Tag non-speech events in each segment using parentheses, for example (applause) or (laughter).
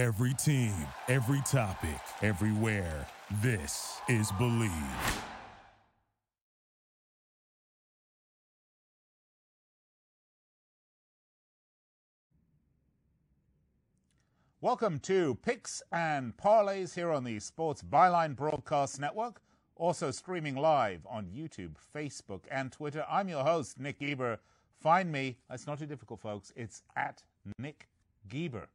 Every team, every topic, everywhere. This is Bleav. Welcome to Picks and Parlays here on the Sports Byline Broadcast Network, also streaming live on YouTube, Facebook, and Twitter. I'm your host, Nick Geber. Find me, it's not too difficult, folks. It's at Nick Geber.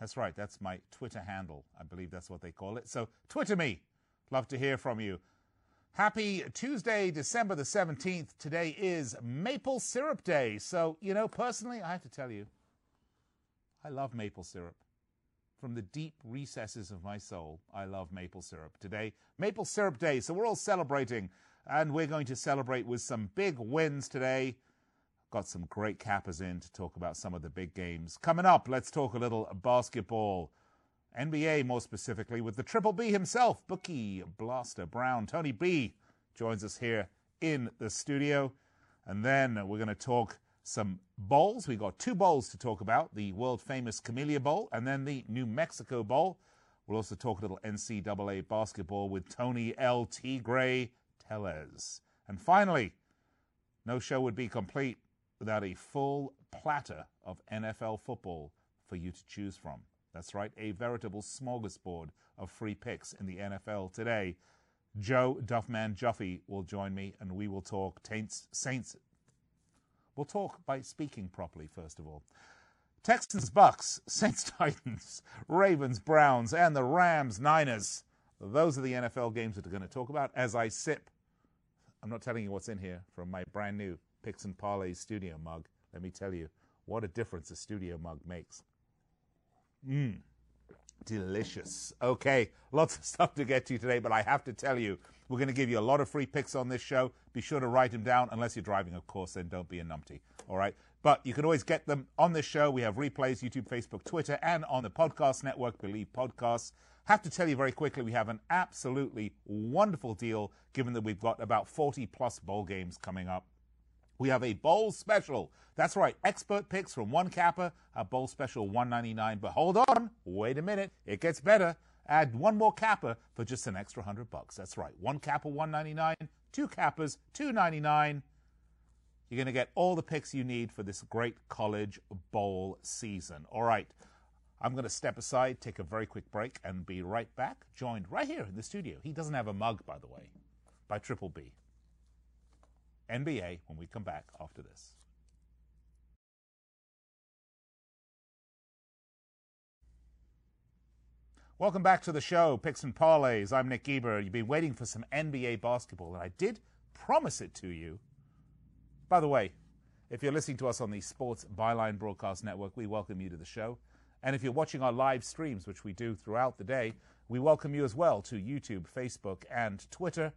That's right, that's my Twitter handle. I believe that's what they call it. So, Twitter me. Love to hear from you. Happy Tuesday, December the 17th. Today is Maple Syrup Day. So, you know, personally, I have to tell you, I love maple syrup. From the deep recesses of my soul, I love maple syrup. Today, Maple Syrup Day. So, we're all celebrating, and we're going to celebrate with some big wins today. Got some great cappers in to talk about some of the big games. Coming up, let's talk a little basketball. NBA, more specifically, with the Triple B himself, Bookie Blaster Brown. Tony B joins us here in the studio. And then we're going to talk some bowls. We've got two bowls to talk about the world famous Camellia Bowl and then the New Mexico Bowl. We'll also talk a little NCAA basketball with Tony L. T. Gray Tellez. And finally, no show would be complete without a full platter of NFL football for you to choose from. That's right, a veritable smorgasbord of free picks in the NFL today. Joe Duffman Juffy will join me and we will talk Taints, Saints. We'll talk by speaking properly, first of all. Texans, Bucks, (laughs) Saints, Titans, Ravens, Browns, and the Rams, Niners. Those are the NFL games that we're going to talk about as I sip. I'm not telling you what's in here from my brand new Picks and Parlays studio mug. Let me tell you what a difference a studio mug makes. Mmm, delicious. Okay, lots of stuff to get to today, but I have to tell you, we're going to give you a lot of free picks on this show. Be sure to write them down, unless you're driving, of course, then don't be a numpty. All right? But you can always get them on this show. We have replays, YouTube, Facebook, Twitter, and on the podcast network, Bleav Podcasts. Have to tell you very quickly, we have an absolutely wonderful deal given that we've got about 40 plus bowl games coming up. We have a bowl special. That's right, expert picks from one capper, a bowl special 199. But hold on, wait a minute, it gets better. Add one more capper for just an extra 100 bucks. That's right, one capper 199, two cappers 299. You're going to get all the picks you need for this great college bowl season. All right. I'm going to step aside, take a very quick break, and be right back, joined right here in the studio. He doesn't have a mug, by the way, by Triple B. NBA when we come back after this. Welcome back to the show, Picks and Parlays. I'm Nick Geber. You've been waiting for some NBA basketball, and I did promise it to you. By the way, if you're listening to us on the Sports Byline Broadcast Network, we welcome you to the show. And if you're watching our live streams, which we do throughout the day, we welcome you as well to YouTube, Facebook, and Twitter.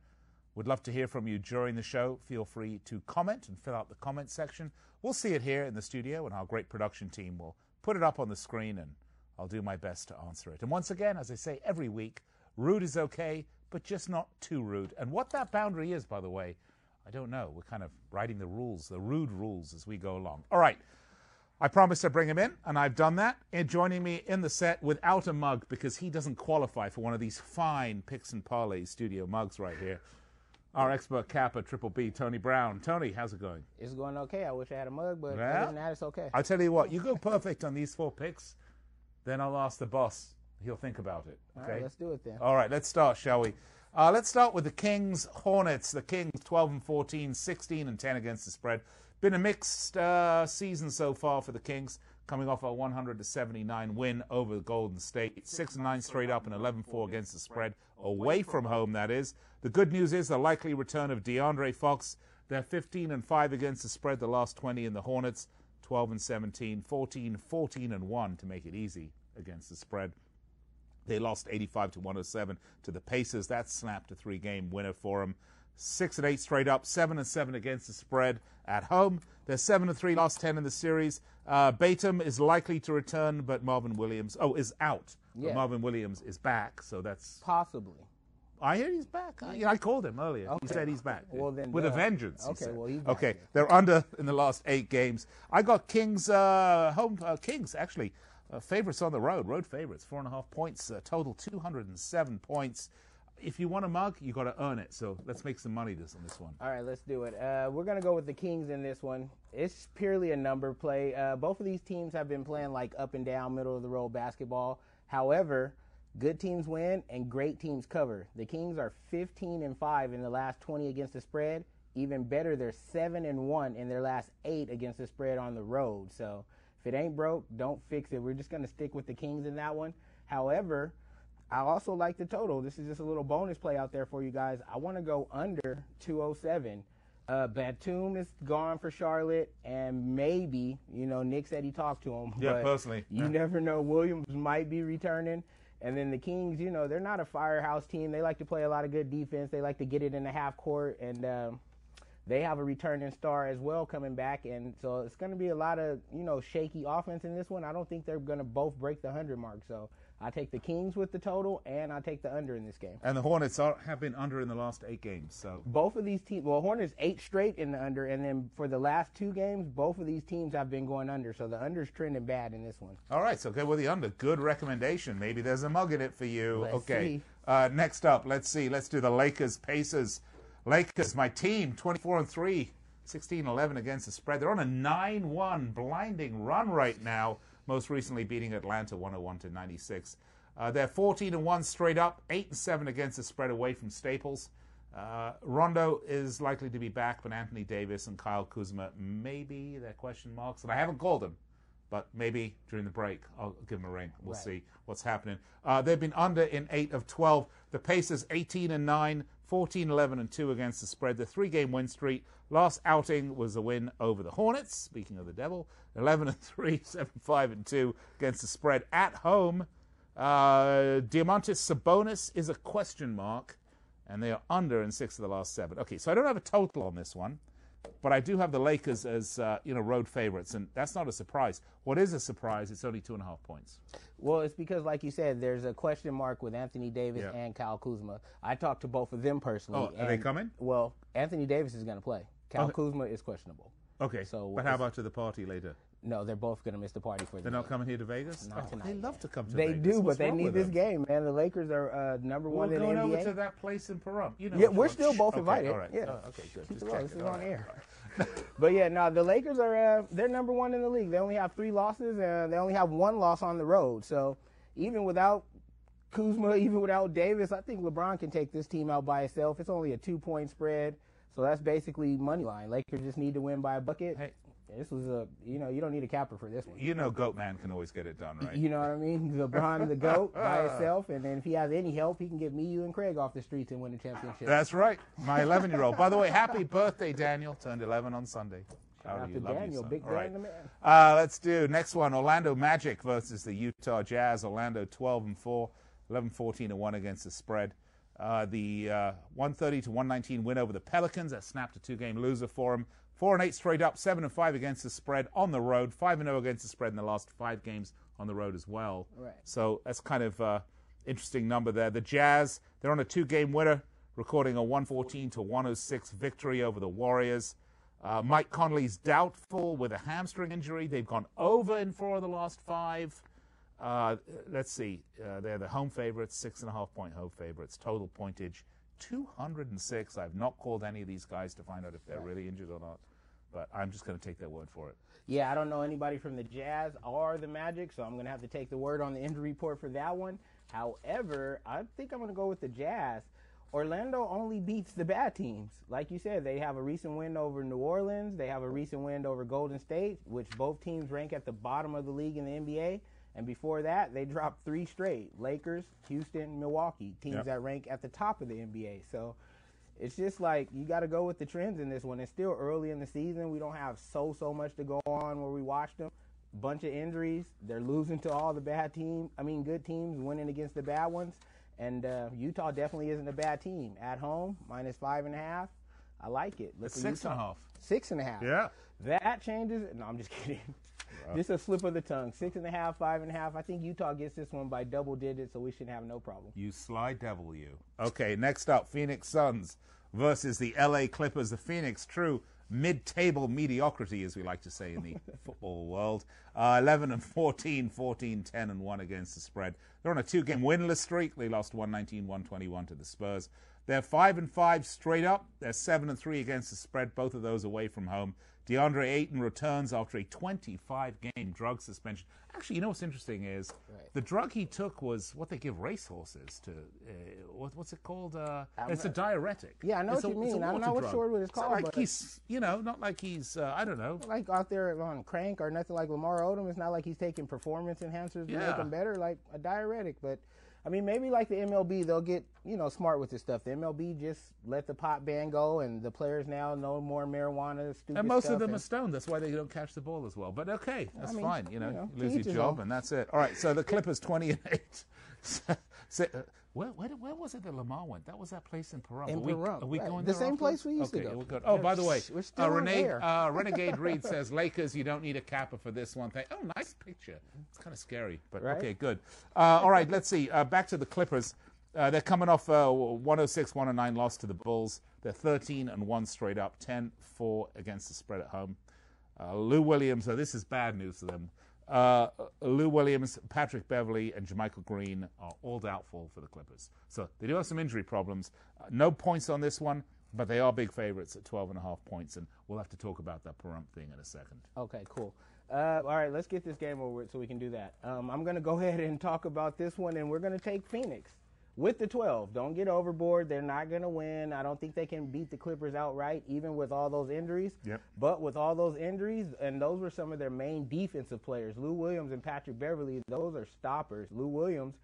Would love to hear from you during the show. Feel free to comment and fill out the comment section. We'll see it here in the studio, and our great production team will put it up on the screen, and I'll do my best to answer it. And once again, as I say every week, rude is okay, but just not too rude. And what that boundary is, by the way, I don't know. We're kind of writing the rules, the rude rules, as we go along. All right. I promised to bring him in, and I've done that. And joining me in the set without a mug because he doesn't qualify for one of these fine picks and parlays studio mugs right here our expert capper, Triple B, Tony Brown. Tony, how's it going? It's going okay. I wish I had a mug, but Well, other than that, it's okay. I'll tell you what, you go perfect on these four picks, then I'll ask the boss. He'll think about it. Okay? right, let's do it then. All right, let's start, shall we? Uh, let's start with the Kings Hornets. The Kings 12 and 14, 16 and 10 against the spread. Been a mixed uh, season so far for the Kings, coming off a 100 to 79 win over the Golden State. 6 and 9 straight up and 11 4 against the spread, away from home, that is. The good news is the likely return of De'Aaron Fox. They're 15 and 5 against the spread, the last 20 in the Hornets, 12 and 17, 14, 14 and 1 to make it easy against the spread. They lost 85 to 107 to the Pacers. That snapped a three-game winner for them. Six and eight straight up, seven and seven against the spread at home. They're seven and three, last ten in the series. Uh, Batum is likely to return, but Marvin Williams, oh, is out. But Marvin Williams is back, so that's. Possibly. I hear he's back. I, I called him earlier. He said he's back. Well, then, with a duh. vengeance. Okay, well, he's okay. then. They're under in the last eight games. I got Kings uh, home uh, Kings actually Uh, favorites on the road, road favorites, four and a half points, uh, total 207 points. If you want a mug, you got to earn it. So let's make some money this on this one. All right, let's do it. Uh, we're gonna go with the Kings in this one. It's purely a number play. Uh, both of these teams have been playing like up and down, middle of the road basketball. However, good teams win and great teams cover. The Kings are 15 and five in the last 20 against the spread. Even better, they're seven and one in their last eight against the spread on the road. So if it ain't broke, don't fix it. We're just gonna stick with the Kings in that one. However, I also like the total. This is just a little bonus play out there for you guys. I want to go under 207. Uh, Batum is gone for Charlotte, and maybe you know Nick said he talked to him. Yeah, but personally. You Yeah. never know. Williams might be returning, and then the Kings. You know they're not a firehouse team. They like to play a lot of good defense. They like to get it in the half court, and um, they have a returning star as well coming back, and so it's going to be a lot of you know shaky offense in this one. I don't think they're going to both break the hundred mark. So I take the Kings with the total, and I take the under in this game. And the Hornets are, have been under in the last eight games. So Both of these teams, well, Hornets eight straight in the under, and then for the last two games, both of these teams have been going under. So the under's trending bad in this one. All right, so go with the under. Good recommendation. Maybe there's a mug in it for you. Let's okay. Uh, next up, let's see. Let's do the Lakers Pacers. Lakers, my team, 24 and 3, 16 11 against the spread. They're on a 9 1 blinding run right now, most recently beating Atlanta 101 to 96. Uh, they're 14 and 1 straight up, 8 and 7 against the spread away from Staples. Uh, Rondo is likely to be back, but Anthony Davis and Kyle Kuzma, maybe they're question marks. And I haven't called them but maybe during the break I'll give them a ring. We'll Right. see what's happening. Uh, they've been under in 8 of 12. The Pacers 18 and 9, 14 11 and 2 against the spread. The three-game win streak. Last outing was a win over the Hornets, speaking of the devil. 11 and 3, (laughs) 7 5 and 2 against the spread at home. Uh, Domantas Sabonis is a question mark and they are under in 6 of the last 7. Okay, so I don't have a total on this one. But I do have the Lakers as uh, you know road favorites, and that's not a surprise. What is a surprise? It's only two and a half points. Well, it's because, like you said, there's a question mark with Anthony Davis Yeah. and Kyle Kuzma. I talked to both of them personally. Oh, are they coming? Well, Anthony Davis is going to play. Kyle Okay. Kuzma is questionable. Okay, So but how about to the party later? No, they're both going to miss the party for the They're not coming here to Vegas. Not Oh, tonight, they love to come to They Vegas. do, but they need this them? game, man. The Lakers are uh, number We're one in going the over NBA. to that place in Pahrump. You know, Yeah, we're still both Okay, invited. All right. Yeah. Oh, okay, good. (laughs) Just This is All on right, air. (laughs) (laughs) But yeah, no, the Lakers are uh, they're number one in the league. They only have three losses, and they only have one loss on the road. So even without Kuzma, even without Davis, I think LeBron can take this team out by itself. It's only a two point spread, so that's basically money line. Lakers just need to win by a bucket. Hey. This was a you know you don't need a capper for this one. You know, Goat Man can always get it done, right? You know what I mean? LeBron the goat (laughs) by himself, and then if he has any help, he can get me, you, and Craig off the streets and win the championship. That's right. My 11 year old. By the way, happy birthday, Daniel. Turned 11 on Sunday. Shout out to you love you, Daniel, son. big All right. Uh, let's do next one. Orlando Magic versus the Utah Jazz. Orlando 12 and 4, 11 14 and 1 against the spread. Uh, the uh, 130 to 119 win over the Pelicans. That snapped a two game loser for them. 4 and 8 straight up, 7 and 5 against the spread on the road, 5 and 0 against the spread in the last five games on the road as well. Right. So that's kind of uh, interesting number there. The Jazz, they're on a two game winner, recording a 114 to 106 victory over the Warriors. Uh, Mike Conley's doubtful with a hamstring injury. They've gone over in four of the last five. Uh, let's see. Uh, they're the home favorites, six and a half point home favorites. Total pointage 206. I've not called any of these guys to find out if they're really injured or not, but I'm just going to take that word for it. Yeah, I don't know anybody from the Jazz or the Magic, so I'm going to have to take the word on the injury report for that one. However, I think I'm going to go with the Jazz. Orlando only beats the bad teams. Like you said, they have a recent win over New Orleans. They have a recent win over Golden State, which both teams rank at the bottom of the league in the NBA. And before that, they dropped three straight Lakers, Houston, Milwaukee, teams Yep. that rank at the top of the NBA. So it's just like you got to go with the trends in this one. It's still early in the season. We don't have so so much to go on where we watched them. Bunch of injuries. They're losing to all the bad teams. I mean, good teams winning against the bad ones. And uh, Utah definitely isn't a bad team. At home, minus five and a half. I like it. Look It's six and a Utah. half. Six and a half. Yeah. That changes. No, I'm just (laughs) kidding. Just a slip of the tongue. Six and a half, five and a half. I think Utah gets this one by double digits, so we shouldn't have no problem. You sly devil, you. Okay, next up, Phoenix Suns versus the LA Clippers. The Phoenix True mid-table mediocrity, as we like to say in the (laughs) football world. Uh, 11 and 14, 14, 10 and 1 against the spread. They're on a two-game winless streak. They lost 119, 121 to the Spurs. They're 5 and 5 straight up. They're 7 and 3 against the spread, both of those away from home. DeAndre Ayton returns after a 25 game drug suspension. Actually, you know what's interesting is right. the drug he took was what they give racehorses to. Uh, what, what's it called? Uh, it's a diuretic. Yeah, I know it's what a, you mean. I don't know what it's called. It's like he's, you know, not like he's, uh, I don't know. Like out there on crank or nothing like Lamar Odom. It's not like he's taking performance enhancers to yeah. make him better, like a diuretic. But I mean, maybe like the MLB, they'll get you know smart with this stuff. The MLB just let the pot ban go, and the players now know more marijuana. Stupid and most of them and, are stoned. That's why they don't catch the ball as well. But okay, that's I mean, fine. You know, you know, lose your job, and that's it. All right. So the Clippers twenty and eight. (laughs) uh, where, where, where, was it that Lamar went? That was that place in Pahrump. In are we, Are we right. going the same place we used okay, to go. We're good. Oh, by the way, uh, Renee, uh, Renegade (laughs) Reed says Lakers. You don't need a capper for this one thing. Oh, nice picture. It's kind of scary, but Right. okay, good. Uh, all right, let's see. Uh, back to the Clippers. Uh, they're coming off a 106 109 loss to the Bulls. They're 13 and 1 straight up, 10 4 against the spread at home. Uh, Lou Williams, so this is bad news for them. Uh, Lou Williams, Patrick Beverley, and JaMychal Green are all doubtful for the Clippers. So they do have some injury problems. Uh, no points on this one, but they are big favorites at 12 and a half points, and we'll have to talk about that Pahrump thing in a second. Okay, cool. Uh, all right, let's get this game over with so we can do that. Um, I'm going to go (laughs) ahead and talk about this one, and we're going to take Phoenix with the 12. Don't get overboard. They're not going to win. I don't think they can beat the Clippers outright, even with all those injuries. Yep. But with all those injuries, and those were some of their main defensive players, Lou Williams and Patrick Beverley, those are stoppers. Lou Williams,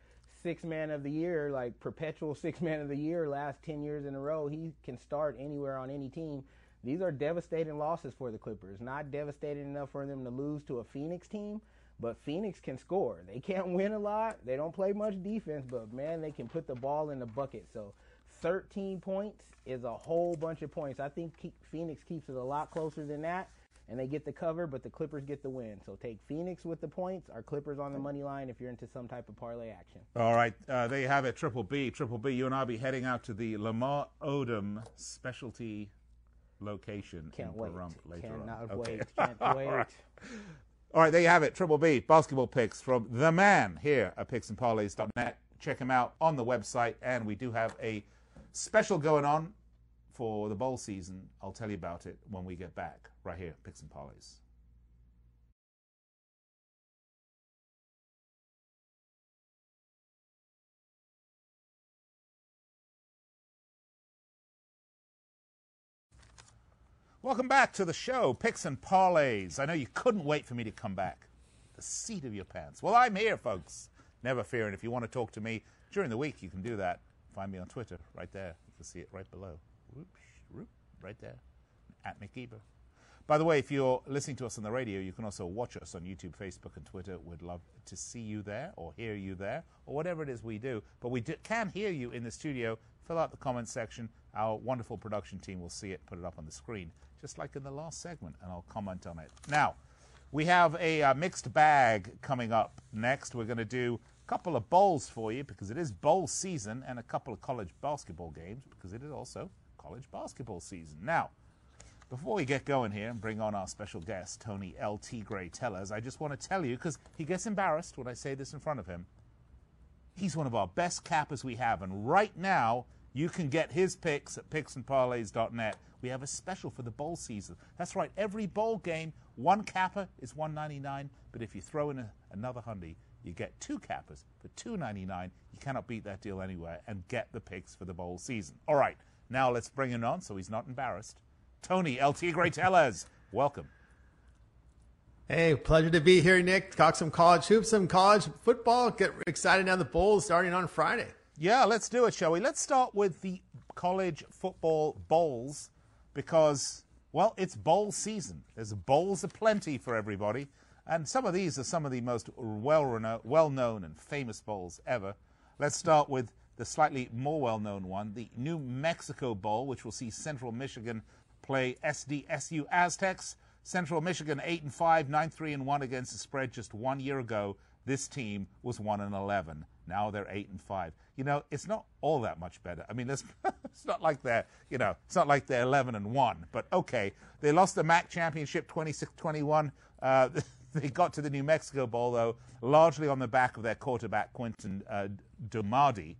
six man of the year, like perpetual (laughs) six man of the year, last 10 years in a row. He can start anywhere on any team. These are devastating losses for the Clippers. Not devastating enough for them to lose to a Phoenix team, but Phoenix can score. They can't win a lot. They don't play much defense, but man, they can put the ball in the bucket. So 13 points is a whole bunch of points. I think keep, Phoenix keeps it a lot closer than that, and they get the cover, but the Clippers get the win. So take Phoenix with the points, or Clippers on the money line if you're into some type of parlay action. All right, uh, there you have it. Triple B, Triple B. You and I'll be heading out to the Lamar Odom specialty location Can't in wait. Pahrump later Cannot on. Okay. (laughs) wait. Can't wait. All right, there you have it. Triple B basketball picks from the man here at picksandparlays.net. Check him out on the website, and we do have a special going on for the bowl season. I'll tell you about it when we get back, right here, Picks and Parlays. Welcome back to the show, Picks and Parlays. I know you couldn't wait for me to come back. The seat of your pants. Well, I'm here, folks. Never fear. And if you want to talk to me during the week, you can do that. Find me on Twitter, right there. You can see it right below. Whoops, whoop, right there. At Nick Geber. By the way, if you're listening to us on the radio, you can also watch us on YouTube, Facebook, and Twitter. We'd love to see you there or hear you there or whatever it is we do. But we do, can hear you in the studio. Fill out the comment section. Our wonderful production team will see it, put it up on the screen, just like in the last segment, and I'll comment on it. Now, we have a uh, mixed bag coming up next. We're going to do a couple of bowls for you because it is bowl season and a couple of college basketball games because it is also college basketball season. Now, before we get going here and bring on our special guest, Tony L. T. Gray Tellers, I just want to tell you, because he gets embarrassed when I say this in front of him, he's one of our best cappers we have. And right now, you can get his picks at picksandparlays.net. We have a special for the bowl season. That's right, every bowl game, one capper is $1.99, but if you throw in a, another hundy, you get two cappers for $2.99. You cannot beat that deal anywhere and get the picks for the bowl season. All right, now let's bring him on so he's not embarrassed. Tony L. T. Gray Tellers, welcome. Hey, pleasure to be here, Nick. Talk some college hoops, some college football. Get excited now the bowls starting on Friday. Yeah, let's do it, shall we? Let's start with the college football bowls because, well, it's bowl season. There's bowls aplenty for everybody, and some of these are some of the most well well known and famous bowls ever. Let's start with the slightly more well known one, the New Mexico Bowl, which will see Central Michigan play SDSU Aztecs. Central Michigan 8 and 5, 9 3 and 1 against the spread just one year ago. This team was 1 and 11. Now they're 8 and 5. You know, it's not all that much better. I mean, (laughs) It's not like they're, you know, it's not like they're 11 and 1. But okay, they lost the MAC championship 26 21. Uh, (laughs) they got to the New Mexico Bowl, though, largely on the back of their quarterback, Quinten uh, Dormady,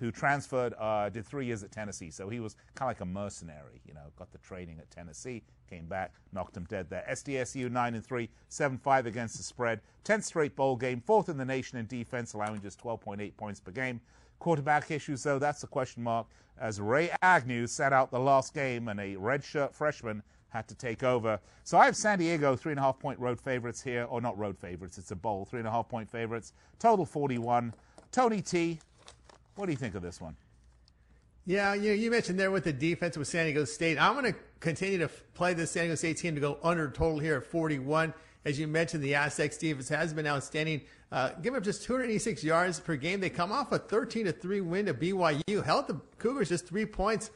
who transferred, uh, did three years at Tennessee. So he was kind of like a mercenary, you know, got the training at Tennessee, came back, knocked him dead there. SDSU 9 and 3, 7 5 against the spread. 10th straight bowl game, fourth in the nation in defense, allowing just 12.8 points per game. Quarterback issues, though, that's a question mark, as Ray Agnew sat out the last game and a redshirt freshman had to take over. So I have San Diego, three and a half point road favorites here, or not road favorites, it's a bowl, three and a half point favorites. Total 41. Tony T, what do you think of this one? Yeah, you you mentioned there with the defense with San Diego State. I'm going to continue to play the San Diego State team to go under total here at 41. As you mentioned, the Aztecs defense has been outstanding. Uh, give up just 286 yards per game. They come off a 13 to 3 win to BYU. Held the Cougars just three points.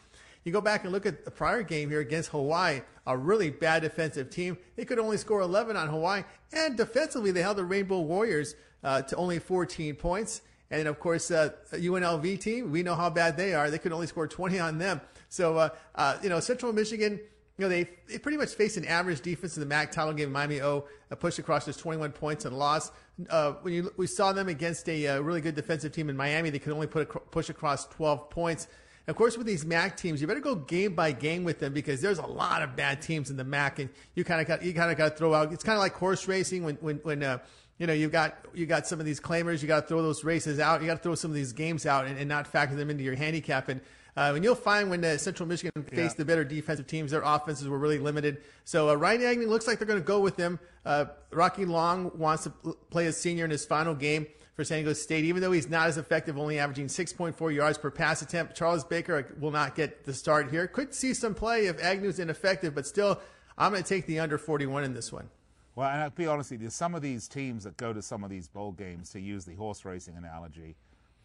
You go back and look at the prior game here against Hawaii, a really bad defensive team. They could only score 11 on Hawaii, and defensively they held the Rainbow Warriors uh, to only 14 points. And of course, uh, UNLV team, we know how bad they are. They could only score 20 on them. So, uh, uh, you know, Central Michigan, you know, they, they pretty much faced an average defense in the MAC title game. Miami O uh, pushed across just 21 points and lost. Uh, when you, we saw them against a uh, really good defensive team in Miami, they could only put a, push across 12 points. Of course, with these MAC teams, you better go game by game with them because there's a lot of bad teams in the MAC, and you kind of got you kind of got to throw out. It's kind of like horse racing when when when uh, you know, you got you got some of these claimers. You got to throw those races out. You got to throw some of these games out and, and not factor them into your handicap. And uh, and you'll find when uh, Central Michigan faced yeah. the better defensive teams, their offenses were really limited. So uh, Ryan Agnew looks like they're going to go with them. Uh, Rocky Long wants to play a senior in his final game for San Diego State, even though he's not as effective, only averaging 6.4 yards per pass attempt. Charles Baker will not get the start here. Could see some play if Agnew's ineffective, but still, I'm going to take the under 41 in this one. Well, and I'll be honest with you, some of these teams that go to some of these bowl games, to use the horse racing analogy,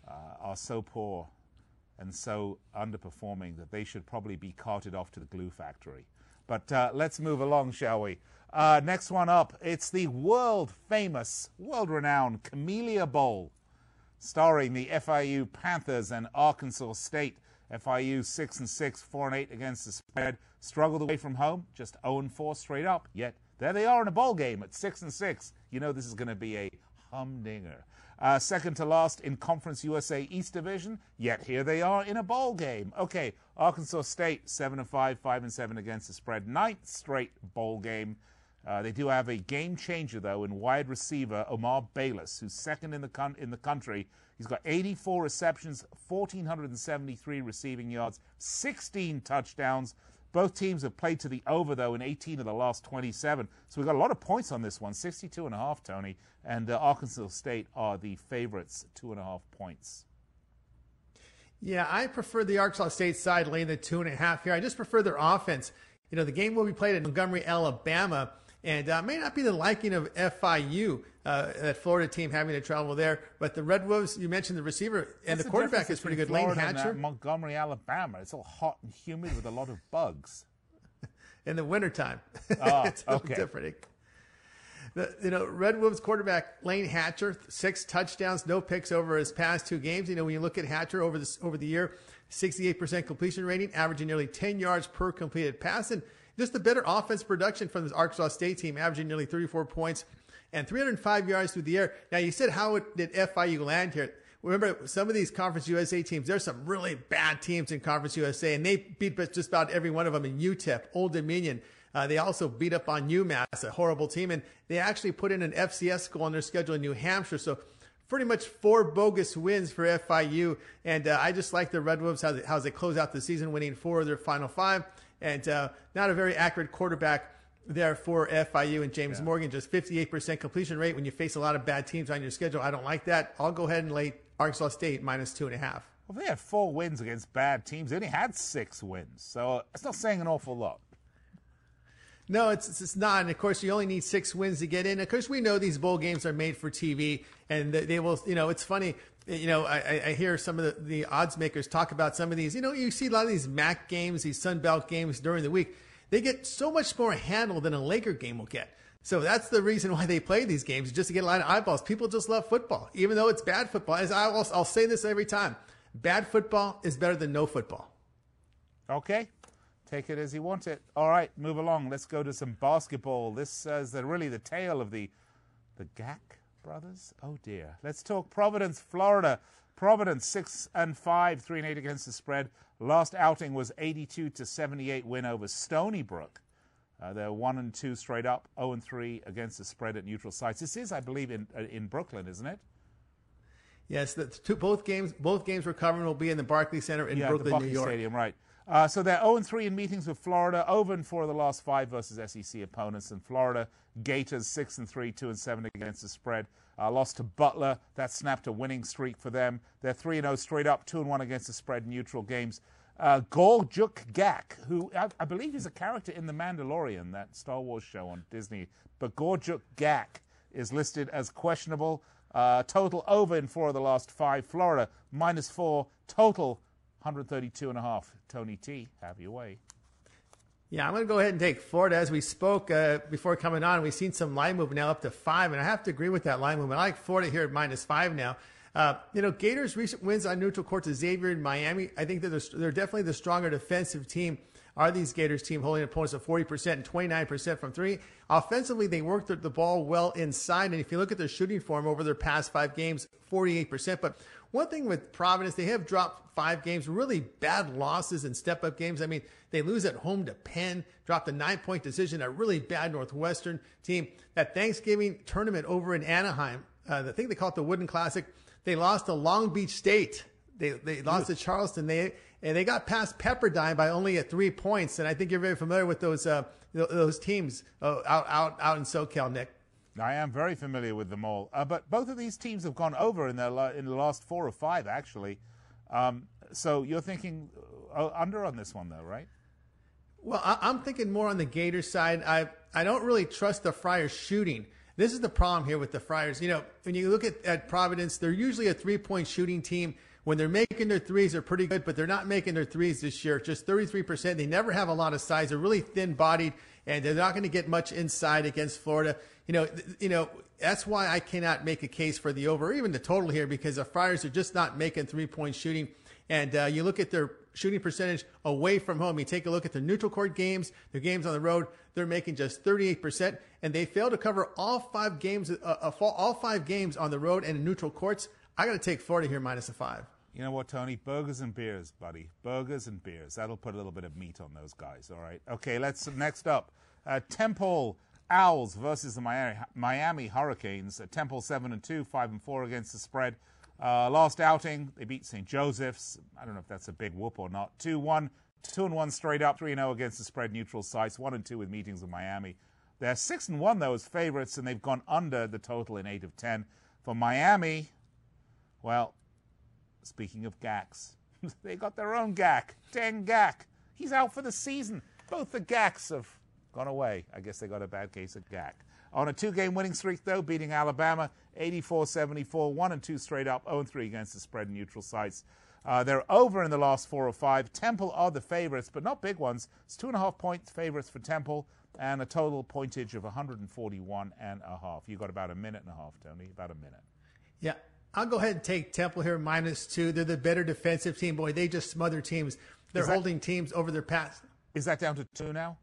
uh, are so poor and so underperforming that they should probably be carted off to the glue factory. But uh, let's move along, shall we? Uh, next one up, it's the world famous, world renowned Camellia Bowl, starring the FIU Panthers and Arkansas State. FIU 6 and 6, 4 and 8 against the spread. Struggled away from home, just 0 and 4 straight up, yet there they are in a bowl game at six and six. You know this is going to be a humdinger. Uh, second to last in Conference USA East Division, yet here they are in a bowl game. Okay, Arkansas State seven and five, five and seven against the spread, ninth straight bowl game. Uh, they do have a game changer though in wide receiver Omar Bayless, who's second in the con- in the country. He's got 84 receptions, 1,473 receiving yards, 16 touchdowns. Both teams have played to the over, though, in 18 of the last 27. So we've got a lot of points on this one 62 and a half, Tony. And uh, Arkansas State are the favorites, two and a half points. Yeah, I prefer the Arkansas State side laying the two and a half here. I just prefer their offense. You know, the game will be played in Montgomery, Alabama and uh, may not be the liking of FIU, uh, that Florida team having to travel there. But the Red Wolves, you mentioned the receiver and the quarterback is pretty good. Florida Layne Hatcher, Montgomery, Alabama. It's all hot and humid with a lot of bugs. (laughs) in the wintertime. Oh, (laughs) it's okay. different. The, you know, Red Wolves quarterback Layne Hatcher, six touchdowns, no picks over his past two games. You know, when you look at Hatcher over this over the year, 68% completion rating, averaging nearly 10 yards per completed pass, and just the better offense production from this Arkansas State team, averaging nearly 34 points and 305 yards through the air. Now, you said how did FIU land here? Remember, some of these Conference USA teams, there's some really bad teams in Conference USA, and they beat just about every one of them in UTEP, Old Dominion. Uh, they also beat up on UMass, a horrible team, and they actually put in an FCS school on their schedule in New Hampshire. So pretty much four bogus wins for FIU. And uh, I just like the Red Wolves, how they, how they close out the season, winning four of their final five and uh, not a very accurate quarterback there for FIU and James yeah. Morgan. Just 58% completion rate when you face a lot of bad teams on your schedule. I don't like that. I'll go ahead and lay Arkansas State minus two and a half. Well, they had four wins against bad teams. They only had six wins, so it's not saying an awful lot. No, it's it's not. And of course, you only need six wins to get in. Of course, we know these bowl games are made for TV, and they will. You know, it's funny you know, I, I hear some of the, the odds makers talk about some of these. You know, you see a lot of these MAC games, these Sun Belt games during the week. They get so much more handle than a Laker game will get. So that's the reason why they play these games, just to get a lot of eyeballs. People just love football, even though it's bad football. As I will, I'll say this every time: bad football is better than no football. Okay. Take it as you want it. All right, move along. Let's go to some basketball. This is the, really the tale of the the Gack brothers. Oh dear. Let's talk Providence, Florida. Providence six and five, three and eight against the spread. Last outing was 82 to 78 win over Stony Brook. Uh, they're one and two straight up, 0 and three against the spread at neutral sites. This is, I believe, in uh, in Brooklyn, isn't it? Yes, the two, both games both games we're covering will be in the Barclays Center in yeah, Brooklyn, New York. Stadium, right? Uh, so they're 0 3 in meetings with Florida, over and 4 of the last five versus SEC opponents. In Florida, Gators 6 and 3, 2 and 7 against the spread. Uh, lost to Butler, that snapped a winning streak for them. They're 3 0 straight up, 2 and 1 against the spread in neutral games. Uh, Gorjok Gak, who I, I, believe is a character in The Mandalorian, that Star Wars show on Disney, but Gorjok Gak is listed as questionable. Uh, total over in four of the last five. Florida minus four. Total 132 and a half. Tony T, have your way. Yeah, I'm going to go ahead and take Florida. As we spoke uh, before coming on, we've seen some line movement now up to five, and I have to agree with that line movement. I like Florida here at minus five now. Uh, you know, Gators' recent wins on neutral court to Xavier and Miami, I think that they're, they're definitely the stronger defensive team. Are these Gators team holding opponents at 40% and 29% from three? Offensively, they worked the ball well inside. And if you look at their shooting form over their past five games, 48%. But one thing with Providence, they have dropped five games, really bad losses and step up games. I mean, they lose at home to Penn, dropped a nine point decision, a really bad Northwestern team. That Thanksgiving tournament over in Anaheim, uh, I think they call it the Wooden Classic, they lost to Long Beach State. They, they lost to Charleston. They and they got past Pepperdine by only at three points. And I think you're very familiar with those uh, those teams uh, out out out in SoCal, Nick. I am very familiar with them all, uh, but both of these teams have gone over in their in the last four or five, actually. Um, so you're thinking uh, under on this one, though, right? Well, I, am thinking more on the Gators side. I I don't really trust the Friars shooting. This is the problem here with the Friars. You know, when you look at, at Providence, they're usually a three point shooting team. When they're making their threes, they're pretty good, but they're not making their threes this year. Just 33%. They never have a lot of size. They're really thin bodied, and they're not going to get much inside against Florida. You know, you know, that's why I cannot make a case for the over or even the total here because the Friars are just not making three point shooting. And uh, you look at their shooting percentage away from home. You take a look at their neutral court games, their games on the road. They're making just 38%, and they fail to cover all five games, uh, uh all five games on the road and in neutral courts. I got to take Florida here minus a five. You know what, Tony? Burgers and beers, buddy. Burgers and beers. That'll put a little bit of meat on those guys. All right. Okay. Let's next up. Uh, Temple Owls versus the Miami, Miami Hurricanes. Uh, Temple seven and two, five and four against the spread. Uh, last outing, they beat St. Joseph's. I don't know if that's a big whoop or not. 2 1, 2 and 1 straight up, 3 and 0 against the spread neutral sites, 1 and 2 with meetings with Miami. They're 6 and 1, though, as favorites, and they've gone under the total in 8 of 10. For Miami, well, Speaking of Gacks, (laughs) they got their own Gack, Deng Gak. He's out for the season. Both the Gacks have gone away. I guess they got a bad case of Gack. On a two game winning streak, though, beating Alabama 84 74, 1 and 2 straight up, 0 3 against the spread in neutral sites. Uh, they're over in the last four or five. Temple are the favorites, but not big ones. It's two and a half point favorites for Temple and a total pointage of 141 and a half. You got about a minute and a half, Tony. About a minute. Yeah, I'll go ahead and take Temple here minus two. They're the better defensive team. Boy, they just smother teams. They're that, holding teams over their past. Is that down to two now?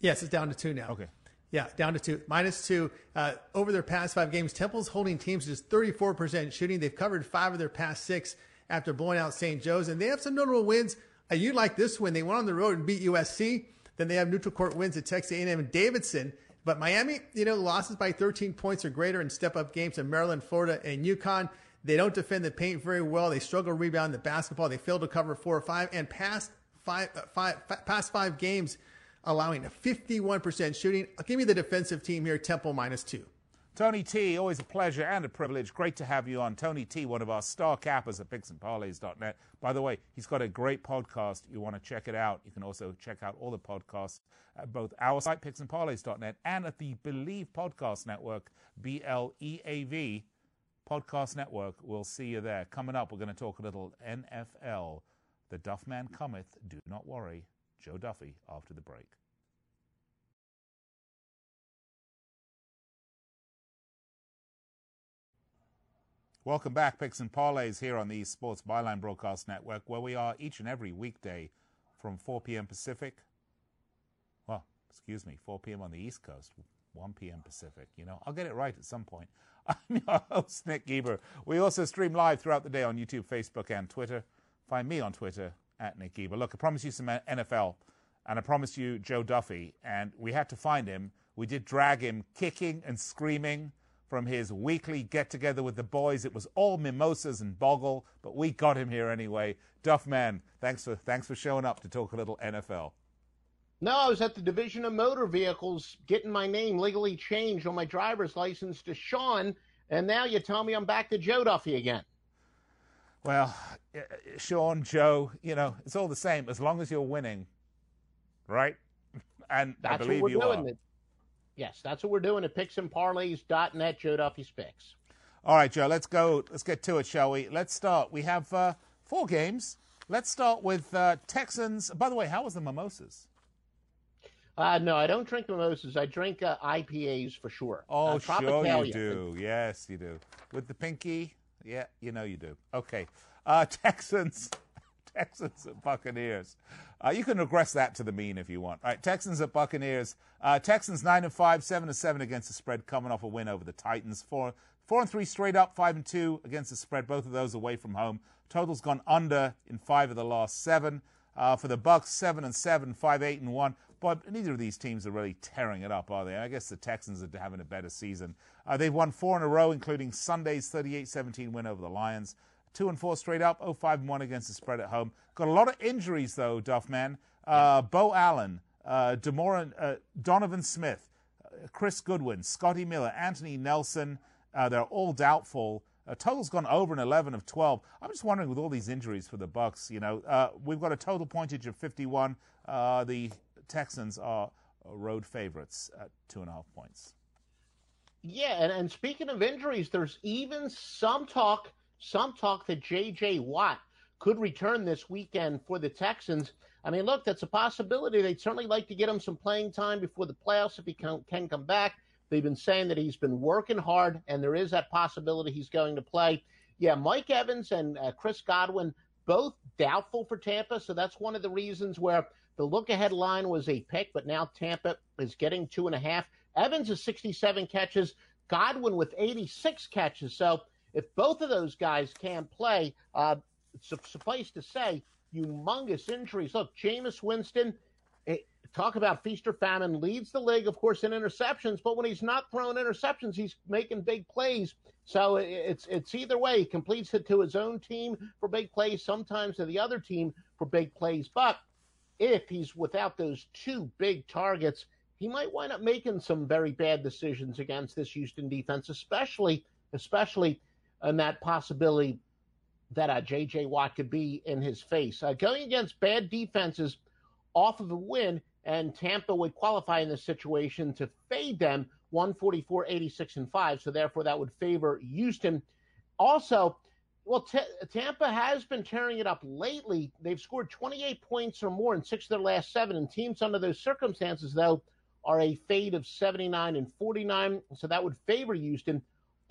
Yes, it's down to two now. Okay. Yeah, down to two. Minus two. Uh, over their past five games, Temple's holding teams just 34% shooting. They've covered five of their past six after blowing out St. Joe's, and they have some notable wins. Uh, you like this win. They went on the road and beat USC. Then they have neutral court wins at Texas A&M and Davidson. But Miami, you know, losses by 13 points or greater in step up games in Maryland, Florida, and UConn. They don't defend the paint very well. They struggle to rebound the basketball. They fail to cover four or five. And past five, uh, five, past five games, allowing a 51% shooting. Give me the defensive team here, Temple minus two. Tony T, always a pleasure and a privilege. Great to have you on. Tony T, one of our star cappers at picksandparlays.net. By the way, he's got a great podcast. You want to check it out. You can also check out all the podcasts at both our site, picksandparlays.net, and at the Bleav Podcast Network, B L E A V Podcast Network. We'll see you there. Coming up, we're going to talk a little NFL. The Duffman cometh. Do not worry. Joe Duffy after the break. Welcome back, Picks and Parlays, here on the Sports Byline Broadcast Network, where we are each and every weekday from 4 p.m. Pacific. Well, excuse me, 4 p.m. on the East Coast, 1 p.m. Pacific. You know, I'll get it right at some point. (laughs) I'm your host, Nick Geber. We also stream live throughout the day on YouTube, Facebook, and Twitter. Find me on Twitter at Nick Geber. Look, I promised you some NFL, and I promised you Joe Duffy, and we had to find him. We did drag him kicking and screaming from his weekly get together with the boys. It was all mimosas and boggle, but we got him here anyway. Duff man, thanks for thanks for showing up to talk a little NFL. No, I was at the Division of Motor Vehicles getting my name legally changed on my driver's license to Sean, and now you tell me I'm back to Joe Duffy again. Well, eh, eh, Sean, Joe, you know, it's all the same as long as you're winning, right? (laughs) And That's I believe what we're you doing. Yes, that's what we're doing at picksandparlays.net, Joe Duffy's picks. All right, Joe, let's go. Let's get to it, shall we? Let's start. We have uh, four games. Let's start with uh, Texans. By the way, how was the mimosas? Uh, no, I don't drink mimosas. I drink uh, IPAs for sure. Oh, uh, sure you do. Yes, you do. With the pinky? Yeah, you know you do. Okay. Uh, (laughs) Texans. (laughs) Texans at Buccaneers. Uh, you can regress that to the mean if you want. All right, Texans at Buccaneers. Uh, Texans nine and five, seven and seven against the spread, coming off a win over the Titans. Four, four and three straight up, five and two against the spread. Both of those away from home. Total's gone under in five of the last seven. Uh, for the Bucks, seven and seven, five eight and one. But neither of these teams are really tearing it up, are they? I guess the Texans are having a better season. Uh, they've won four in a row, including Sunday's 38-17 win over the Lions. Two and four straight up, 0-5 and one against the spread at home. Got a lot of injuries though, Duffman. Uh, Bo Allen, uh, Demoran, uh, Donovan Smith, uh, Chris Godwin, Scotty Miller, Anthony Nelson. Uh, they're all doubtful. Uh, total's gone over an 11 of 12. I'm just wondering, with all these injuries for the Bucks, you know, uh, we've got a total pointage of 51. Uh, the Texans are road favorites at two and a half points. Yeah, and, and speaking of injuries, there's even some talk, some talk that J.J. Watt could return this weekend for the Texans. I mean, look, that's a possibility. They'd certainly like to get him some playing time before the playoffs if he can, can come back. They've been saying that he's been working hard, and there is that possibility he's going to play. Yeah, Mike Evans and uh, Chris Godwin both doubtful for Tampa, so that's one of the reasons where the look ahead line was a pick, but now Tampa is getting two and a half. Evans is 67 catches, Godwin with 86 catches. So if both of those guys can't play, uh, suffice to say, humongous injuries. Look, Jameis Winston, eh, talk about feast or famine, leads the league, of course, in interceptions. But when he's not throwing interceptions, he's making big plays. So it's it's either way. He completes it to his own team for big plays, sometimes to the other team for big plays. But if he's without those two big targets, he might wind up making some very bad decisions against this Houston defense, especially especially in that possibility that uh, J.J. Watt could be in his face. Uh, going against bad defenses off of a win, and Tampa would qualify in this situation to fade them 144, 86, and 5. So therefore, that would favor Houston. Also, well, T- Tampa has been tearing it up lately. They've scored 28 points or more in six of their last seven, and teams under those circumstances, though, are a fade of 79 and 49. So that would favor Houston.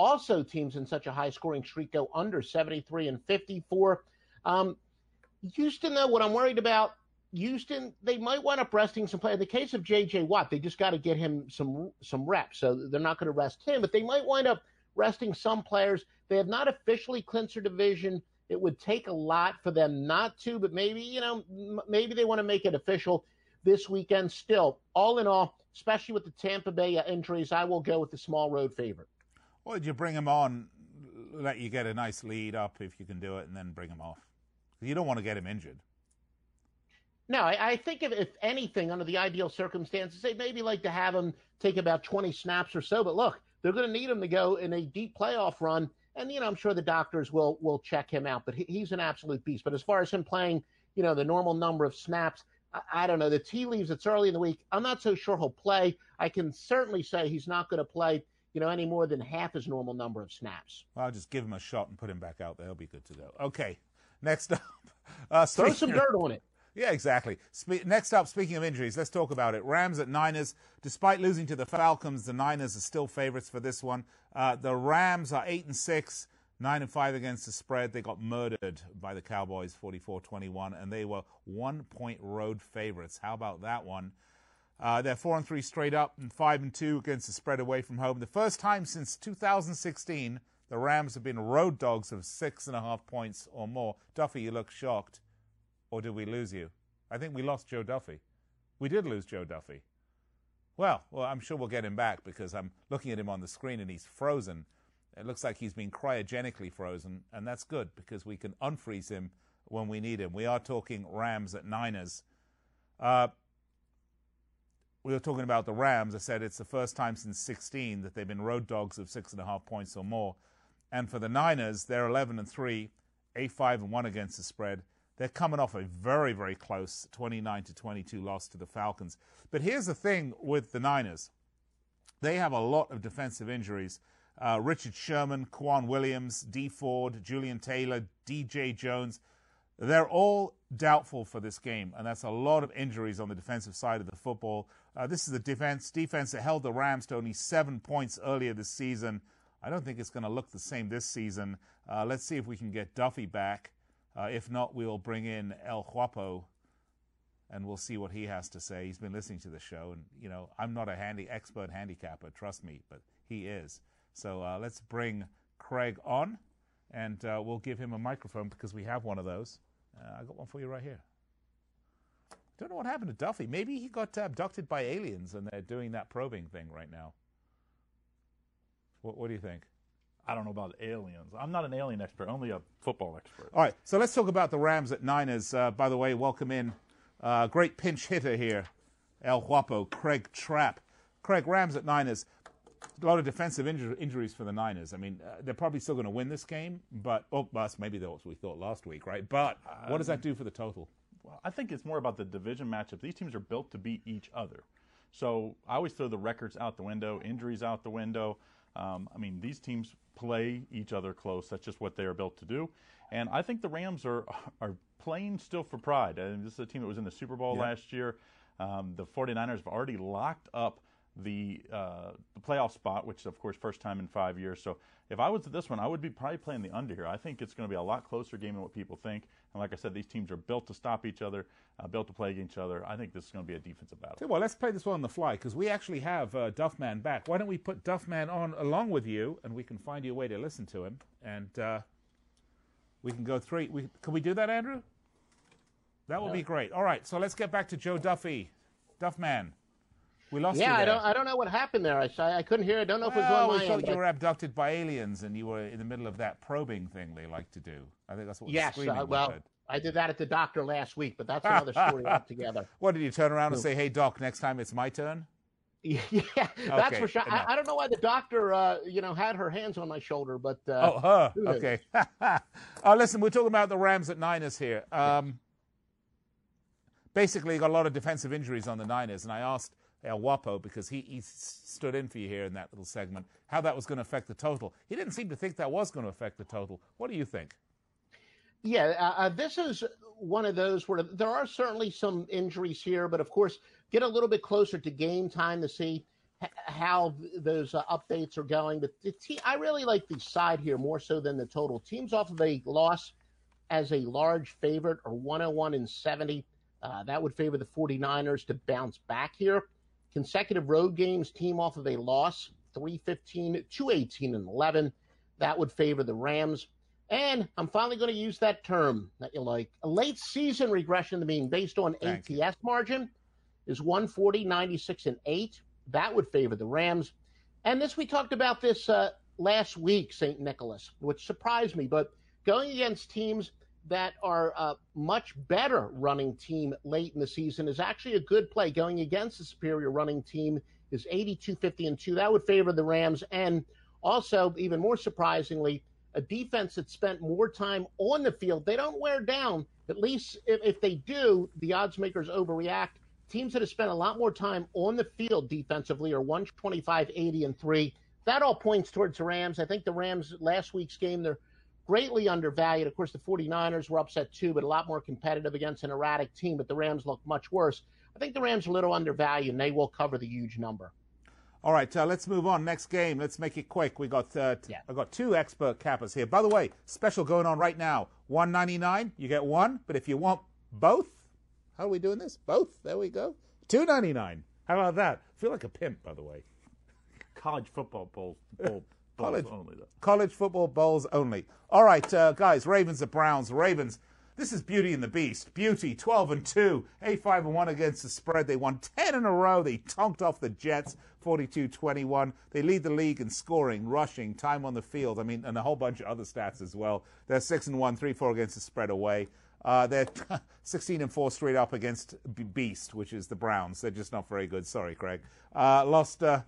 Also, teams in such a high scoring streak go under 73 and 54. Um, Houston, though, what I'm worried about, Houston, they might wind up resting some players. In the case of J.J. Watt, they just got to get him some some reps, so they're not going to rest him. But they might wind up resting some players. They have not officially clinched their division. It would take a lot for them not to, but maybe you know, m- maybe they want to make it official this weekend. Still, all in all, especially with the Tampa Bay uh, injuries, I will go with the small road favorite. Or did you bring him on, let you get a nice lead up if you can do it, and then bring him off? You don't want to get him injured. No, I, I think if, if anything, under the ideal circumstances, they maybe like to have him take about 20 snaps or so. But look, they're going to need him to go in a deep playoff run. And, you know, I'm sure the doctors will will check him out. But he, he's an absolute beast. But as far as him playing, you know, the normal number of snaps, I, I don't know. The tea leaves, it's early in the week. I'm not so sure he'll play. I can certainly say he's not going to play, you know, any more than half his normal number of snaps. Well, I'll just give him a shot and put him back out there. He'll be good to go. Okay. Next up. (laughs) Uh, Throw some dirt on it. Yeah, exactly. Spe- next up, speaking of injuries, let's talk about it. Rams at Niners. Despite losing to the Falcons, the Niners are still favorites for this one. Uh, the Rams are eight and six. Nine and five against the spread. They got murdered by the Cowboys 44 21, and they were one point road favorites. How about that one? Uh, they're four and three straight up and five and two against the spread away from home. The first time since 2016 the Rams have been road dogs of six and a half points or more. Duffy, you look shocked. Or did we lose you? I think we lost Joe Duffy. We did lose Joe Duffy. Well, well, I'm sure we'll get him back because I'm looking at him on the screen and he's frozen. It looks like he's been cryogenically frozen, and that's good because we can unfreeze him when we need him. We are talking Rams at Niners. Uh, we were talking about the Rams. I said it's the first time since 16 that they've been road dogs of six and a half points or more. And for the Niners, they're 11 and 3, 8 5 and 1 against the spread. They're coming off a very, very close 29 to 22 loss to the Falcons. But here's the thing with the Niners they have a lot of defensive injuries. Uh, Richard Sherman, K'Waun Williams, Dee Ford, Julian Taylor, DJ Jones. They're all doubtful for this game, and that's a lot of injuries on the defensive side of the football. Uh, this is the defense defense that held the Rams to only seven points earlier this season. I don't think it's going to look the same this season. Uh, let's see if we can get Duffy back. Uh, if not, we'll bring in El Guapo, and we'll see what he has to say. He's been listening to the show, and you know I'm not a handy expert handicapper, trust me, but he is. So uh, let's bring Craig on, and uh, we'll give him a microphone because we have one of those. Uh, I got one for you right here. I don't know what happened to Duffy. Maybe he got abducted by aliens, and they're doing that probing thing right now. What, what do you think? I don't know about aliens. I'm not an alien expert, only a football expert. All right, so let's talk about the Rams at Niners. Uh, by the way, welcome in. Uh, great pinch hitter here, El Guapo, Craig Trapp. Craig, Rams at Niners. A lot of defensive injur- injuries for the Niners. I mean, uh, they're probably still going to win this game, but, oh, that's maybe that's what we thought last week, right? But what does that do for the total? Well, I think it's more about the division matchup. These teams are built to beat each other. So I always throw the records out the window, injuries out the window. Um, I mean, these teams play each other close. That's just what they are built to do. And I think the Rams are (laughs) are playing still for pride. And this is a team that was in the Super Bowl last year. Um, the 49ers have already locked up the uh, the playoff spot, which is of course first time in five years. So if I was at this one, I would be probably playing the under here. I think it's going to be a lot closer game than what people think. And like I said, these teams are built to stop each other, uh, built to play against each other. I think this is going to be a defensive battle. well, let's play this one on the fly because we actually have uh, Duffman back. Why don't we put Duffman on along with you, and we can find you a way to listen to him, and uh, we can go three. We, can we do that, Andrew? That would be great. All right, so let's get back to Joe Duffy, Duffman. We lost Yeah, you I don't, I don't know what happened there. I, I couldn't hear. I don't know if it was Well, on my thought end. you were abducted by aliens, and you were in the middle of that probing thing they like to do. I think that's what yes, the uh, well, said. I did that at the doctor last week, but that's another story (laughs) altogether. What did you turn around and say, "Hey, doc, next time it's my turn"? (laughs) Yeah, that's Okay, for sure. I, I don't know why the doctor, uh, you know, had her hands on my shoulder, but uh, Oh, her. Okay. (laughs) uh, listen, we're talking about the Rams at Niners here. Um, basically, got a lot of defensive injuries on the Niners, and I asked El Guapo because he, he stood in for you here in that little segment how that was going to affect the total. He didn't seem to think that was going to affect the total. What do you think? Yeah, uh, uh, this is one of those where there are certainly some injuries here, but of course, get a little bit closer to game time to see how those uh, updates are going. But the te- I really like the side here more so than the total. Teams off of a loss as a large favorite or 101 and 70. Uh, that would favor the 49ers to bounce back here. Consecutive road games, team off of a loss, 315, 218 and 11. That would favor the Rams. And I'm finally going to use that term that you like. A late season regression to mean based on Thank ATS margin is 140, 96, and 8. That would favor the Rams. And this, we talked about this uh, last week, St. Nicholas, which surprised me. But going against teams that are a much better running team late in the season is actually a good play. Going against a superior running team is 82, 50, and 2. That would favor the Rams. And also, even more surprisingly, a defense that spent more time on the field. They don't wear down. At least if, if they do, the odds makers overreact. Teams that have spent a lot more time on the field defensively are 125, 80, and 3. That all points towards the Rams. I think the Rams, last week's game, they're greatly undervalued. Of course, the 49ers were upset too, but a lot more competitive against an erratic team. But the Rams look much worse. I think the Rams are a little undervalued, and they will cover the huge number. All right, uh, let's move on. Next game. Let's make it quick. We got uh, t- Yeah. I got two expert cappers here. By the way, special going on right now. One ninety nine. You get one, but if you want both, how are we doing this? Both. There we go. Two ninety nine. How about that? I feel like a pimp, by the way. College football bowl, bowl (laughs) College. only though. College football bowls only. All right, uh, guys. Ravens at Browns. Ravens. This is Beauty and the Beast. Beauty, 12 and 2, 8 5 and 1 against the spread. They won 10 in a row. They tonked off the Jets 42 21. They lead the league in scoring, rushing, time on the field. I mean, and a whole bunch of other stats as well. They're 6 and 1, 3 4 against the spread away. Uh, they're (laughs) 16 and 4 straight up against Beast, which is the Browns. They're just not very good. Sorry, Craig. Uh, lost. Uh,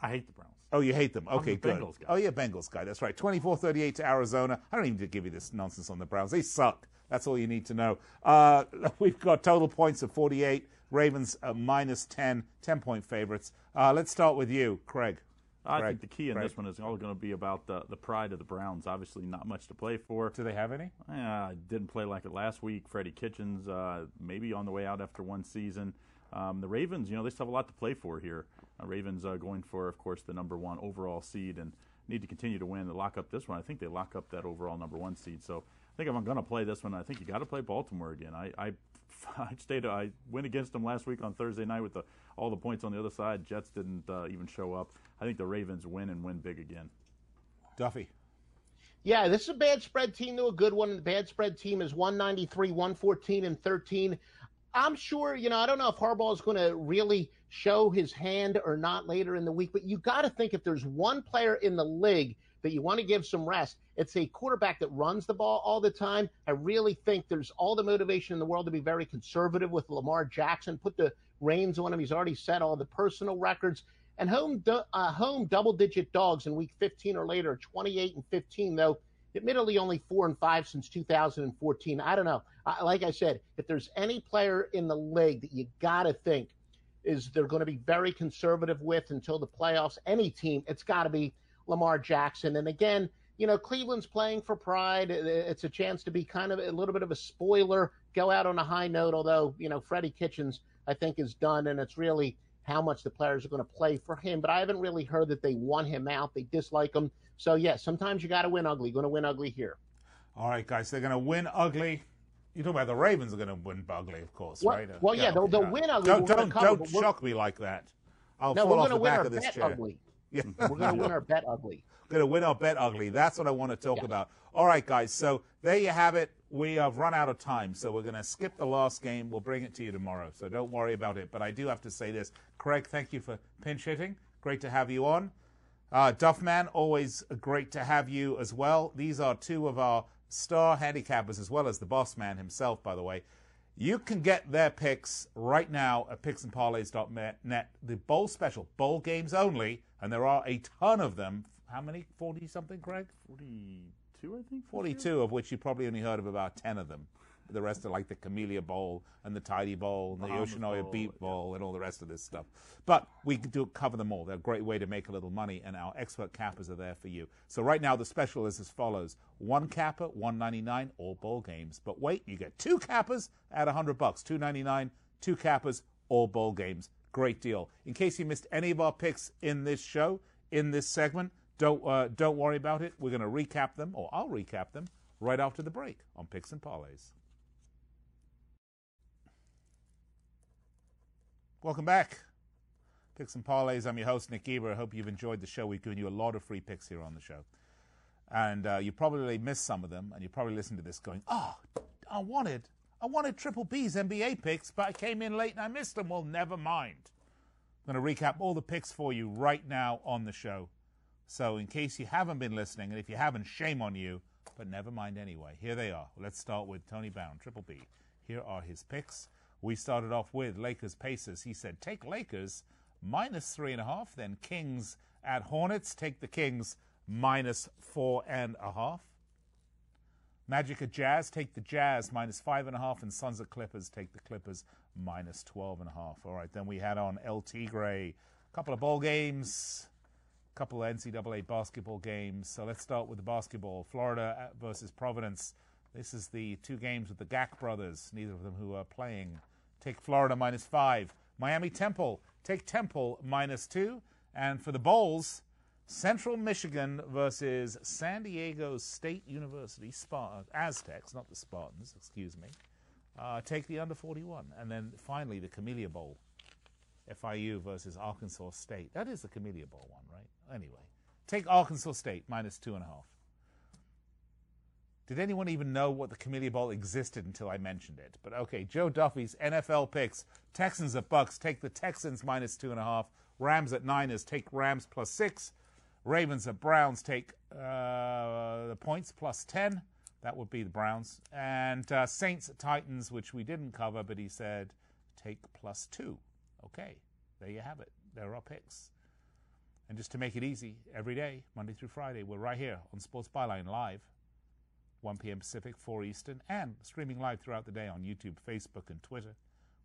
I hate the Browns. Oh, you hate them. Okay, good. Bengals guy. Oh, yeah, Bengals guy. That's right. 24-38 to Arizona. I don't even need to give you this nonsense on the Browns. They suck. That's all you need to know. Uh, (laughs) we've got total points of 48. Ravens uh, minus 10, 10-point favorites. Uh, let's start with you, Craig. I Craig, think the key in Craig. this one is all going to be about the, the pride of the Browns. Obviously, not much to play for. Do they have any? Uh, didn't play like it last week. Freddie Kitchens, uh, maybe on the way out after one season. Um, the Ravens, you know, they still have a lot to play for here. Uh, Ravens uh, going for, of course, the number one overall seed and need to continue to win to lock up this one. I think they lock up that overall number one seed. So I think if I'm going to play this one, I think you got to play Baltimore again. I, I, (laughs) I stayed, I went against them last week on Thursday night with the, all the points on the other side. Jets didn't uh, even show up. I think the Ravens win and win big again. Duffy. Yeah, this is a bad spread team to a good one. The bad spread team is 193, 114, and 13. I'm sure, you know, I don't know if Harbaugh is going to really show his hand or not later in the week, but you got to think if there's one player in the league that you want to give some rest, it's a quarterback that runs the ball all the time. I really think there's all the motivation in the world to be very conservative with Lamar Jackson. Put the reins on him. He's already set all the personal records. And home, uh, home double-digit dogs in week 15 or later, 28 and 15, though admittedly only four and five since 2014. I don't know. I, like I said, if there's any player in the league that you got to think is they're going to be very conservative with until the playoffs, any team, it's got to be Lamar Jackson. And again, you know, Cleveland's playing for pride. It's a chance to be kind of a little bit of a spoiler, go out on a high note. Although, you know, Freddie Kitchens, I think, is done, and it's really how much the players are going to play for him. But I haven't really heard that they want him out. They dislike him. So, yeah, sometimes you got to win ugly. Going to win ugly here. All right, guys. They're going to win ugly. You're talking about the Ravens are going to win ugly, of course, Well- right? Well, yeah, they'll- they'll win ugly. Don't, We're don't, cover, don't shock me like that. I'll No, fall we're off going to the win back our of this bet chair. ugly. (laughs) Yeah. We're going to win our bet ugly. going to win our bet ugly. That's what I want to talk Yes. about. All right, guys. So there you have it. We have run out of time, so we're going to skip the last game. We'll bring it to you tomorrow, so don't worry about it. But I do have to say this, Craig. Thank you for pinch hitting. Great to have you on. Uh, Duffman, always great to have you as well. These are two of our star handicappers, as well as the boss man himself, by the way. You can get their picks right now at picksandparlays.net. The bowl special, bowl games only, and there are a ton of them. How many? 40 something, Craig? 42, I think. 42, of which you probably only heard of about 10 of them. The rest are like the Camellia Bowl and the Tidy Bowl and the Bahamas Yoshinoya Bowl, Beat yeah. Bowl and all the rest of this stuff. But we do cover them all. They're a great way to make a little money, and our expert cappers are there for you. So right now the special is as follows: one capper, one ninety nine, all bowl games. But wait, you get two cappers at hundred bucks, two ninety nine, two cappers, all bowl games. Great deal. In case you missed any of our picks in this show, in this segment, don't uh, don't worry about it. We're going to recap them, or I'll recap them right after the break on Picks and Parlays. Welcome back. Picks and Parlays. I'm your host, Nick Geber. I hope you've enjoyed the show. We've given you a lot of free picks here on the show. And uh, you probably missed some of them, and you probably listened to this going, oh, I wanted, I wanted Triple B's NBA picks, but I came in late and I missed them. Well, never mind. I'm going to recap all the picks for you right now on the show. So, in case you haven't been listening, and if you haven't, shame on you, but never mind anyway. Here they are. Let's start with Tony Brown, Triple B. Here are his picks. We started off with Lakers Pacers. He said, take Lakers minus three and a half, then Kings at Hornets. Take the Kings minus four and a half. Magic at Jazz, take the Jazz minus five and a half, and Suns at Clippers, take the Clippers minus twelve and a half. All right, then we had on El Gray, a couple of bowl games, a couple of NCAA basketball games. So let's start with the basketball. Florida uh, versus Providence. This is the two games with the Gak brothers, neither of them who are playing. Take Florida minus five. Miami Temple, take Temple minus two. And for the bowls, Central Michigan versus San Diego State University Spart- Aztecs, not the Spartans, excuse me. Uh, take the under 41. And then finally, the Camellia Bowl, FIU versus Arkansas State. That is the Camellia Bowl one, right? Anyway, take Arkansas State minus two and a half. Did anyone even know what the Camellia Bowl existed until I mentioned it? But okay, Joe Duffy's NFL picks: Texans at Bucks. Take the Texans minus two and a half. Rams at Niners. Take Rams plus six. Ravens at Browns. Take uh, the points plus ten. That would be the Browns. And uh, Saints at Titans, which we didn't cover, but he said take plus two. Okay, there you have it. There are picks. And just to make it easy, every day, Monday through Friday, we're right here on Sports Byline Live. 1 p.m. Pacific, 4 Eastern, and streaming live throughout the day on YouTube, Facebook, and Twitter.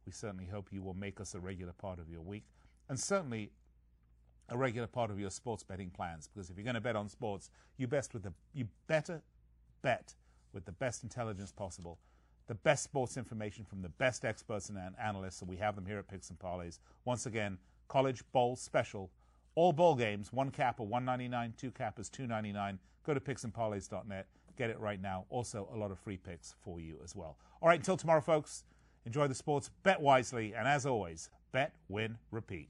We certainly hope you will make us a regular part of your week, and certainly a regular part of your sports betting plans. Because if you're going to bet on sports, you best with the you better bet with the best intelligence possible, the best sports information from the best experts and analysts, and we have them here at Picks and Parlays. Once again, College Bowl Special. All bowl games, one cap of 199, two cap is 299. Go to picksandparlays.net. Get it right now. Also, a lot of free picks for you as well. All right, until tomorrow, folks, enjoy the sports, bet wisely, and as always, bet, win, repeat.